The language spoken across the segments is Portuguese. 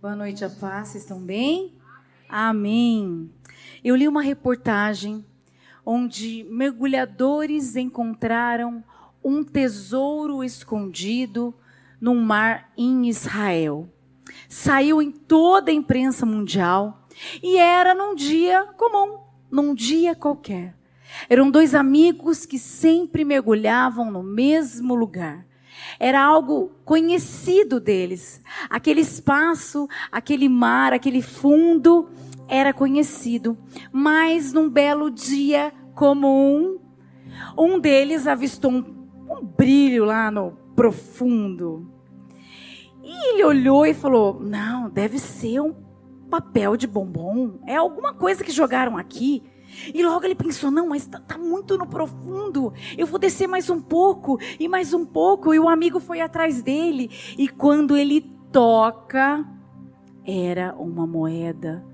Boa noite, a paz. Vocês estão bem? Amém. Eu li uma reportagem onde mergulhadores encontraram um tesouro escondido num mar em Israel. Saiu em toda a imprensa mundial e era num dia comum, num dia qualquer. Eram dois amigos que sempre mergulhavam no mesmo lugar. Era algo conhecido deles. Aquele espaço, aquele mar, aquele fundo era conhecido. Mas num belo dia comum, um deles avistou um, um brilho lá no profundo. E ele olhou e falou: Não, deve ser um papel de bombom. É alguma coisa que jogaram aqui. E logo ele pensou: não, mas está tá muito no profundo. Eu vou descer mais um pouco e mais um pouco. E o amigo foi atrás dele. E quando ele toca, era uma moeda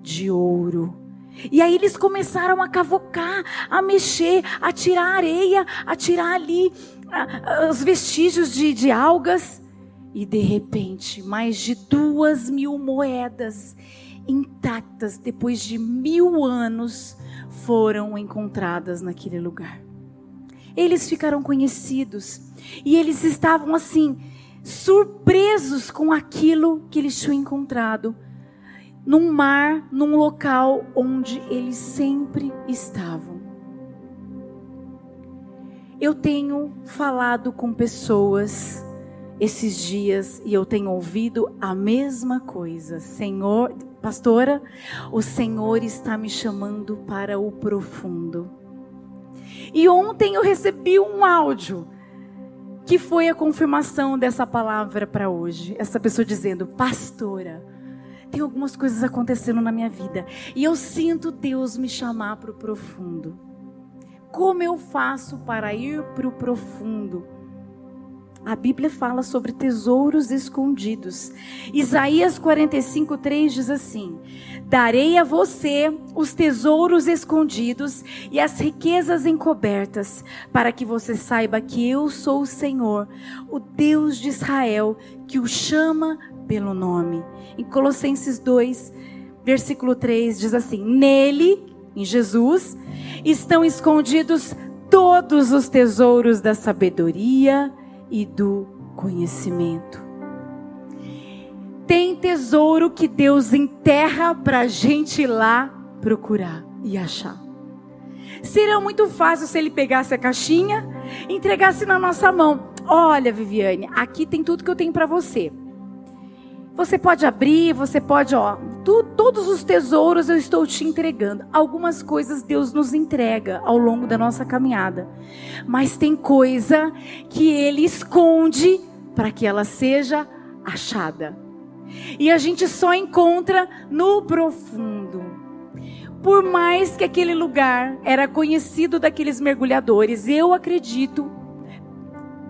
de ouro. E aí eles começaram a cavocar, a mexer, a tirar areia, a tirar ali os vestígios de, de algas. E de repente, mais de duas mil moedas intactas depois de mil anos foram encontradas naquele lugar. Eles ficaram conhecidos e eles estavam assim, surpresos com aquilo que eles tinham encontrado num mar, num local onde eles sempre estavam. Eu tenho falado com pessoas esses dias e eu tenho ouvido a mesma coisa. Senhor, pastora, o Senhor está me chamando para o profundo. E ontem eu recebi um áudio que foi a confirmação dessa palavra para hoje. Essa pessoa dizendo: Pastora, tem algumas coisas acontecendo na minha vida e eu sinto Deus me chamar para o profundo. Como eu faço para ir para o profundo? A Bíblia fala sobre tesouros escondidos. Isaías 45, 3 diz assim: Darei a você os tesouros escondidos e as riquezas encobertas, para que você saiba que eu sou o Senhor, o Deus de Israel, que o chama pelo nome. Em Colossenses 2, versículo 3 diz assim: Nele, em Jesus, estão escondidos todos os tesouros da sabedoria e do conhecimento. Tem tesouro que Deus enterra para a gente ir lá procurar e achar. Seria muito fácil se ele pegasse a caixinha entregasse na nossa mão. Olha, Viviane, aqui tem tudo que eu tenho para você. Você pode abrir, você pode, ó, tu, todos os tesouros eu estou te entregando. Algumas coisas Deus nos entrega ao longo da nossa caminhada, mas tem coisa que Ele esconde para que ela seja achada. E a gente só encontra no profundo. Por mais que aquele lugar era conhecido daqueles mergulhadores, eu acredito,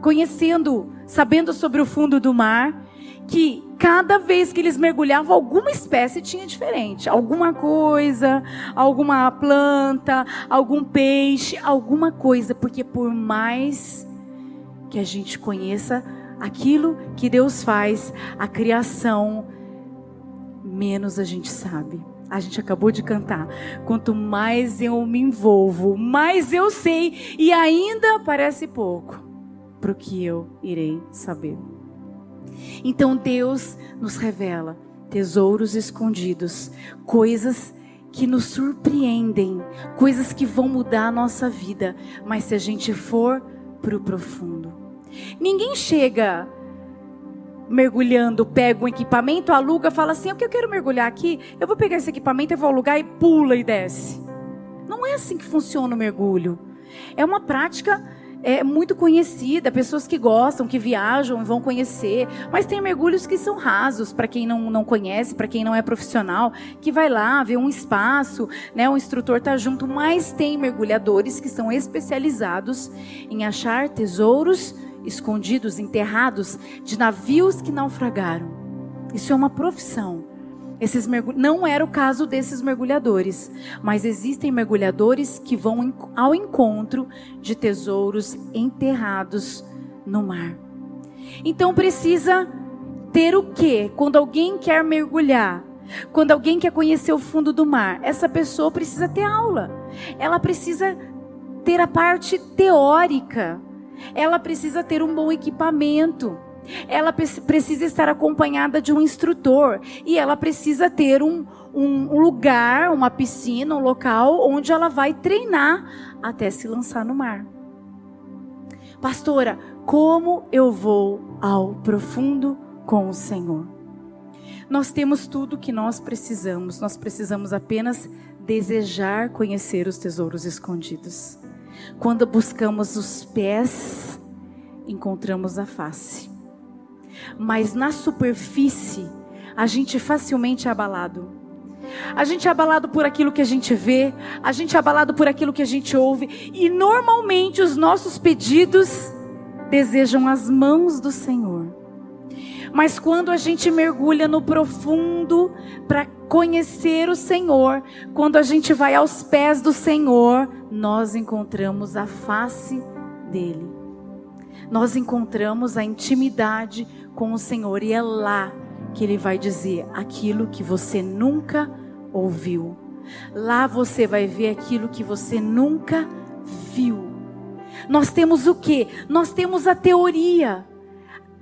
conhecendo, sabendo sobre o fundo do mar, que cada vez que eles mergulhavam, alguma espécie tinha diferente. Alguma coisa, alguma planta, algum peixe, alguma coisa. Porque por mais que a gente conheça aquilo que Deus faz, a criação, menos a gente sabe. A gente acabou de cantar. Quanto mais eu me envolvo, mais eu sei. E ainda parece pouco para o que eu irei saber. Então Deus nos revela tesouros escondidos, coisas que nos surpreendem, coisas que vão mudar a nossa vida, mas se a gente for para o profundo. Ninguém chega mergulhando, pega um equipamento, aluga, fala assim: o que eu quero mergulhar aqui, eu vou pegar esse equipamento, eu vou alugar e pula e desce. Não é assim que funciona o mergulho. É uma prática é muito conhecida, pessoas que gostam, que viajam e vão conhecer, mas tem mergulhos que são rasos para quem não, não conhece, para quem não é profissional, que vai lá ver um espaço, né, o instrutor está junto, mas tem mergulhadores que são especializados em achar tesouros escondidos, enterrados de navios que naufragaram. Isso é uma profissão. Esses mergulh... Não era o caso desses mergulhadores, mas existem mergulhadores que vão ao encontro de tesouros enterrados no mar. Então precisa ter o quê? Quando alguém quer mergulhar, quando alguém quer conhecer o fundo do mar, essa pessoa precisa ter aula. Ela precisa ter a parte teórica. Ela precisa ter um bom equipamento. Ela precisa estar acompanhada de um instrutor. E ela precisa ter um, um lugar, uma piscina, um local onde ela vai treinar até se lançar no mar. Pastora, como eu vou ao profundo com o Senhor? Nós temos tudo que nós precisamos, nós precisamos apenas desejar conhecer os tesouros escondidos. Quando buscamos os pés, encontramos a face. Mas na superfície, a gente facilmente é abalado. A gente é abalado por aquilo que a gente vê, a gente é abalado por aquilo que a gente ouve, e normalmente os nossos pedidos desejam as mãos do Senhor. Mas quando a gente mergulha no profundo para conhecer o Senhor, quando a gente vai aos pés do Senhor, nós encontramos a face dele. Nós encontramos a intimidade com o Senhor e é lá que ele vai dizer aquilo que você nunca ouviu. Lá você vai ver aquilo que você nunca viu. Nós temos o que? Nós temos a teoria.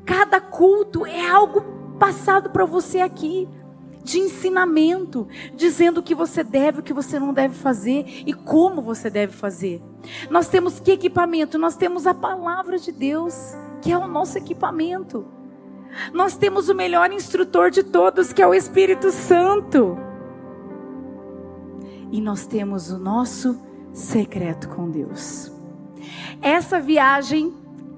Cada culto é algo passado para você aqui de ensinamento, dizendo o que você deve, o que você não deve fazer e como você deve fazer. Nós temos que equipamento? Nós temos a palavra de Deus, que é o nosso equipamento. Nós temos o melhor instrutor de todos, que é o Espírito Santo. E nós temos o nosso secreto com Deus. Essa viagem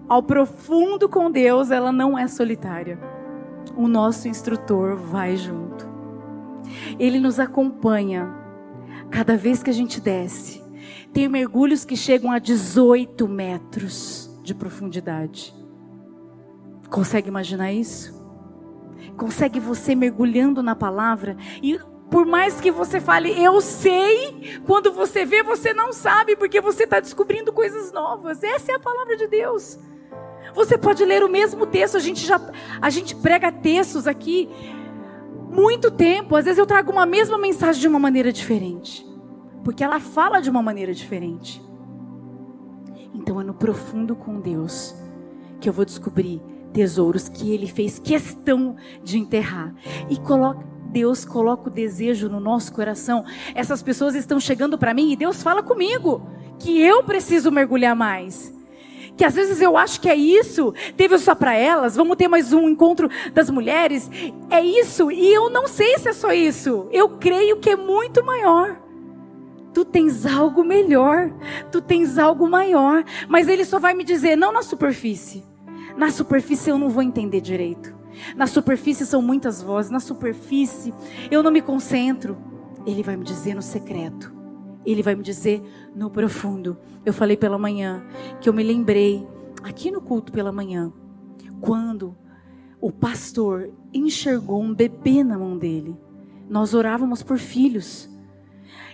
ao profundo com Deus, ela não é solitária. O nosso instrutor vai junto. Ele nos acompanha cada vez que a gente desce. Tem mergulhos que chegam a 18 metros de profundidade. Consegue imaginar isso? Consegue você mergulhando na palavra e por mais que você fale, eu sei, quando você vê, você não sabe, porque você está descobrindo coisas novas. Essa é a palavra de Deus. Você pode ler o mesmo texto, a gente já a gente prega textos aqui muito tempo. Às vezes eu trago uma mesma mensagem de uma maneira diferente, porque ela fala de uma maneira diferente. Então é no profundo com Deus que eu vou descobrir tesouros que ele fez questão de enterrar. E coloca, Deus coloca o desejo no nosso coração. Essas pessoas estão chegando para mim e Deus fala comigo que eu preciso mergulhar mais. Que às vezes eu acho que é isso, teve só para elas, vamos ter mais um encontro das mulheres, é isso, e eu não sei se é só isso, eu creio que é muito maior. Tu tens algo melhor, tu tens algo maior, mas ele só vai me dizer, não na superfície. Na superfície eu não vou entender direito. Na superfície são muitas vozes. Na superfície eu não me concentro. Ele vai me dizer no secreto. Ele vai me dizer no profundo. Eu falei pela manhã que eu me lembrei aqui no culto pela manhã quando o pastor enxergou um bebê na mão dele. Nós orávamos por filhos.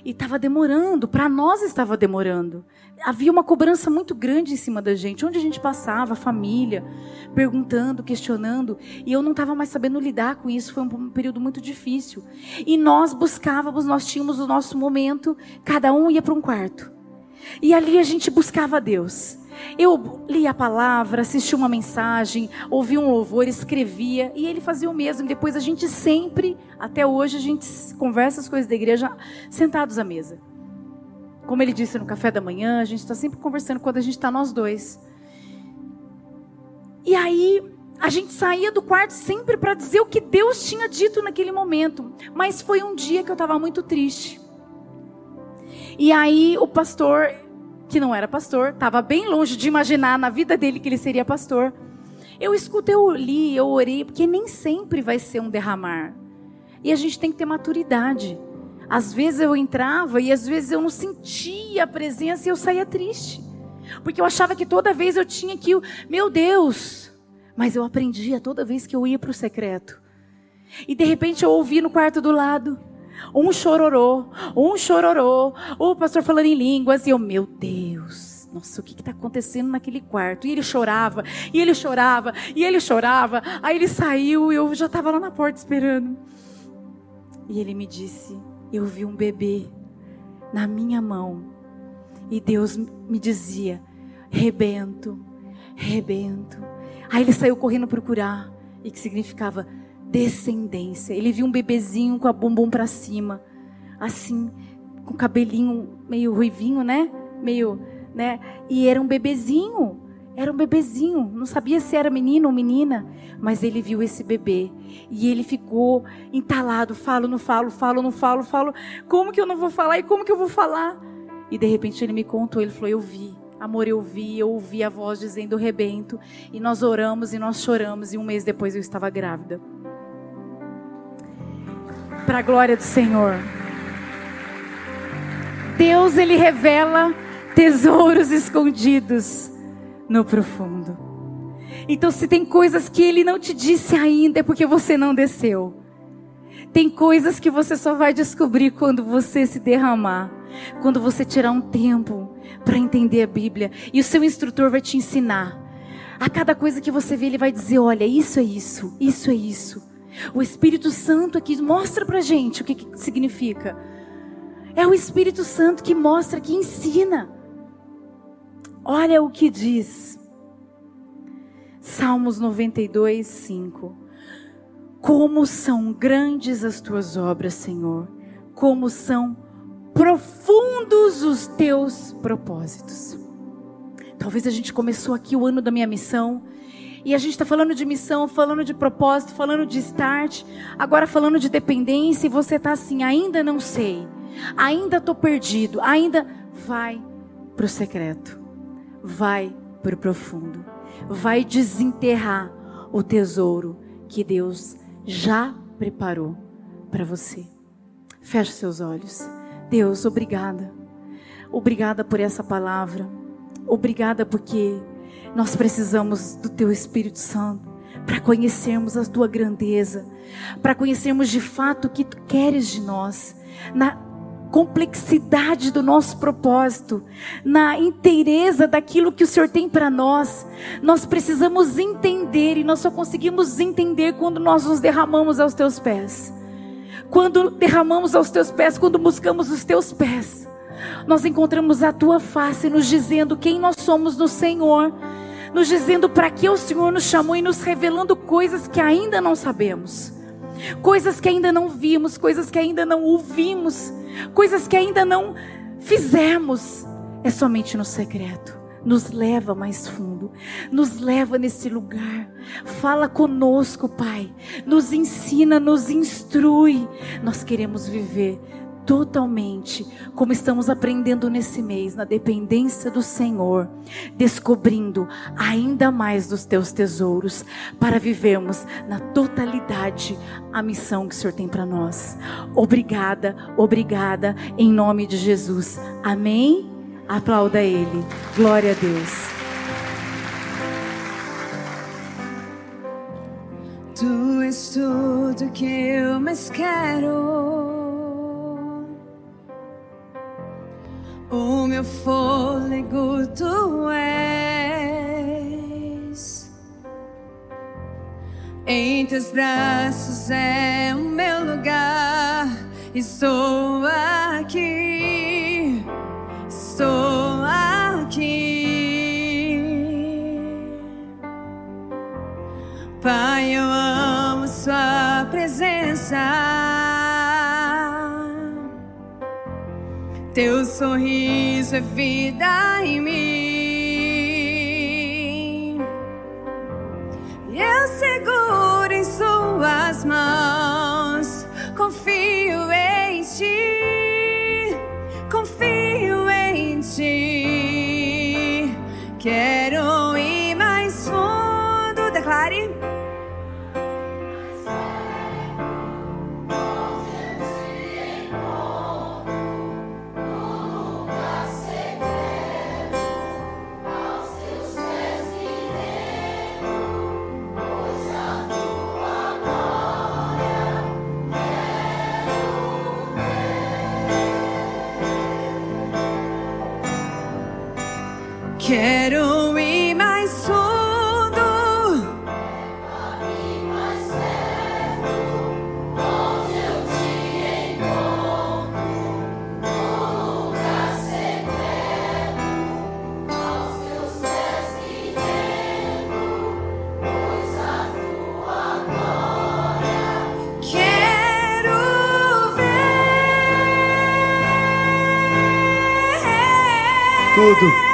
E estava demorando, para nós estava demorando havia uma cobrança muito grande em cima da gente. Onde a gente passava, a família, perguntando, questionando, e eu não estava mais sabendo lidar com isso. Foi um período muito difícil. E nós buscávamos, nós tínhamos o nosso momento, cada um ia para um quarto. E ali a gente buscava Deus. Eu lia a palavra, assistia uma mensagem, ouvia um louvor, escrevia, e ele fazia o mesmo. Depois a gente sempre, até hoje, a gente conversa as coisas da igreja sentados à mesa. Como ele disse no café da manhã, a gente está sempre conversando quando a gente está nós dois. E aí, a gente saía do quarto sempre para dizer o que Deus tinha dito naquele momento. Mas foi um dia que eu estava muito triste. E aí, o pastor, que não era pastor, estava bem longe de imaginar na vida dele que ele seria pastor. Eu escutei, eu li, eu orei, porque nem sempre vai ser um derramar. E a gente tem que ter maturidade. Às vezes eu entrava e às vezes eu não sentia a presença e eu saía triste. Porque eu achava que toda vez eu tinha que, meu Deus, mas eu aprendia toda vez que eu ia para o secreto. E de repente eu ouvi no quarto do lado um chororô, um chororô, o pastor falando em línguas e eu, meu Deus, nossa, o que está acontecendo naquele quarto? E ele chorava, e ele chorava, e ele chorava. Aí ele saiu e eu já estava lá na porta esperando. E ele me disse: Eu vi um bebê na minha mão. E Deus me dizia: Rebento, rebento. Aí ele saiu correndo procurar, e que significava descendência. Ele viu um bebezinho com a bumbum para cima, assim, com cabelinho meio ruivinho, né? Meio, né? E era um bebezinho. Era um bebezinho, não sabia se era menino ou menina, mas ele viu esse bebê e ele ficou entalado, falo, não falo, falo, não falo, falo. Como que eu não vou falar e como que eu vou falar? E de repente ele me contou, ele falou: "Eu vi, amor, eu vi, eu ouvi a voz dizendo rebento e nós oramos e nós choramos e um mês depois eu estava grávida." Para a glória do Senhor. Deus ele revela tesouros escondidos no profundo. Então, se tem coisas que ele não te disse ainda, é porque você não desceu. Tem coisas que você só vai descobrir quando você se derramar, quando você tirar um tempo para entender a Bíblia. E o seu instrutor vai te ensinar. A cada coisa que você vê, ele vai dizer: olha, isso é isso, isso é isso. O Espírito Santo aqui mostra para gente o que, que significa. É o Espírito Santo que mostra, que ensina. Olha o que diz. Salmos 92, 5. Como são grandes as tuas obras, Senhor. Como são profundos os teus propósitos. Talvez a gente começou aqui o ano da minha missão. E a gente está falando de missão, falando de propósito, falando de start, agora falando de dependência, e você está assim, ainda não sei, ainda estou perdido, ainda vai para o secreto vai para o profundo, vai desenterrar o tesouro que Deus já preparou para você. Feche seus olhos. Deus, obrigada. Obrigada por essa palavra. Obrigada porque nós precisamos do Teu Espírito Santo para conhecermos a Tua grandeza, para conhecermos de fato o que Tu queres de nós, na complexidade do nosso propósito, na inteireza daquilo que o Senhor tem para nós. Nós precisamos entender e nós só conseguimos entender quando nós nos derramamos aos teus pés. Quando derramamos aos teus pés, quando buscamos os teus pés, nós encontramos a tua face nos dizendo quem nós somos no Senhor, nos dizendo para que o Senhor nos chamou e nos revelando coisas que ainda não sabemos coisas que ainda não vimos, coisas que ainda não ouvimos, coisas que ainda não fizemos. É somente no secreto. Nos leva mais fundo, nos leva nesse lugar. Fala conosco, Pai. Nos ensina, nos instrui. Nós queremos viver totalmente, como estamos aprendendo nesse mês, na dependência do Senhor, descobrindo ainda mais dos teus tesouros, para vivermos na totalidade a missão que o Senhor tem para nós. Obrigada, obrigada, em nome de Jesus. Amém? Aplauda Ele. Glória a Deus. Tu és tudo que eu mais quero. Meu fôlego tu és. Em teus braços é o meu lugar. Estou aqui, estou aqui. Pai, eu amo Sua presença. Teu sorriso é vida em mim. Eu seguro em Suas mãos, confio em Ti, confio em Ti. Quero quero ir mais fundo. Perto, onde eu te encontro, aos teus pés me pois a tua glória quero ver. Tudo.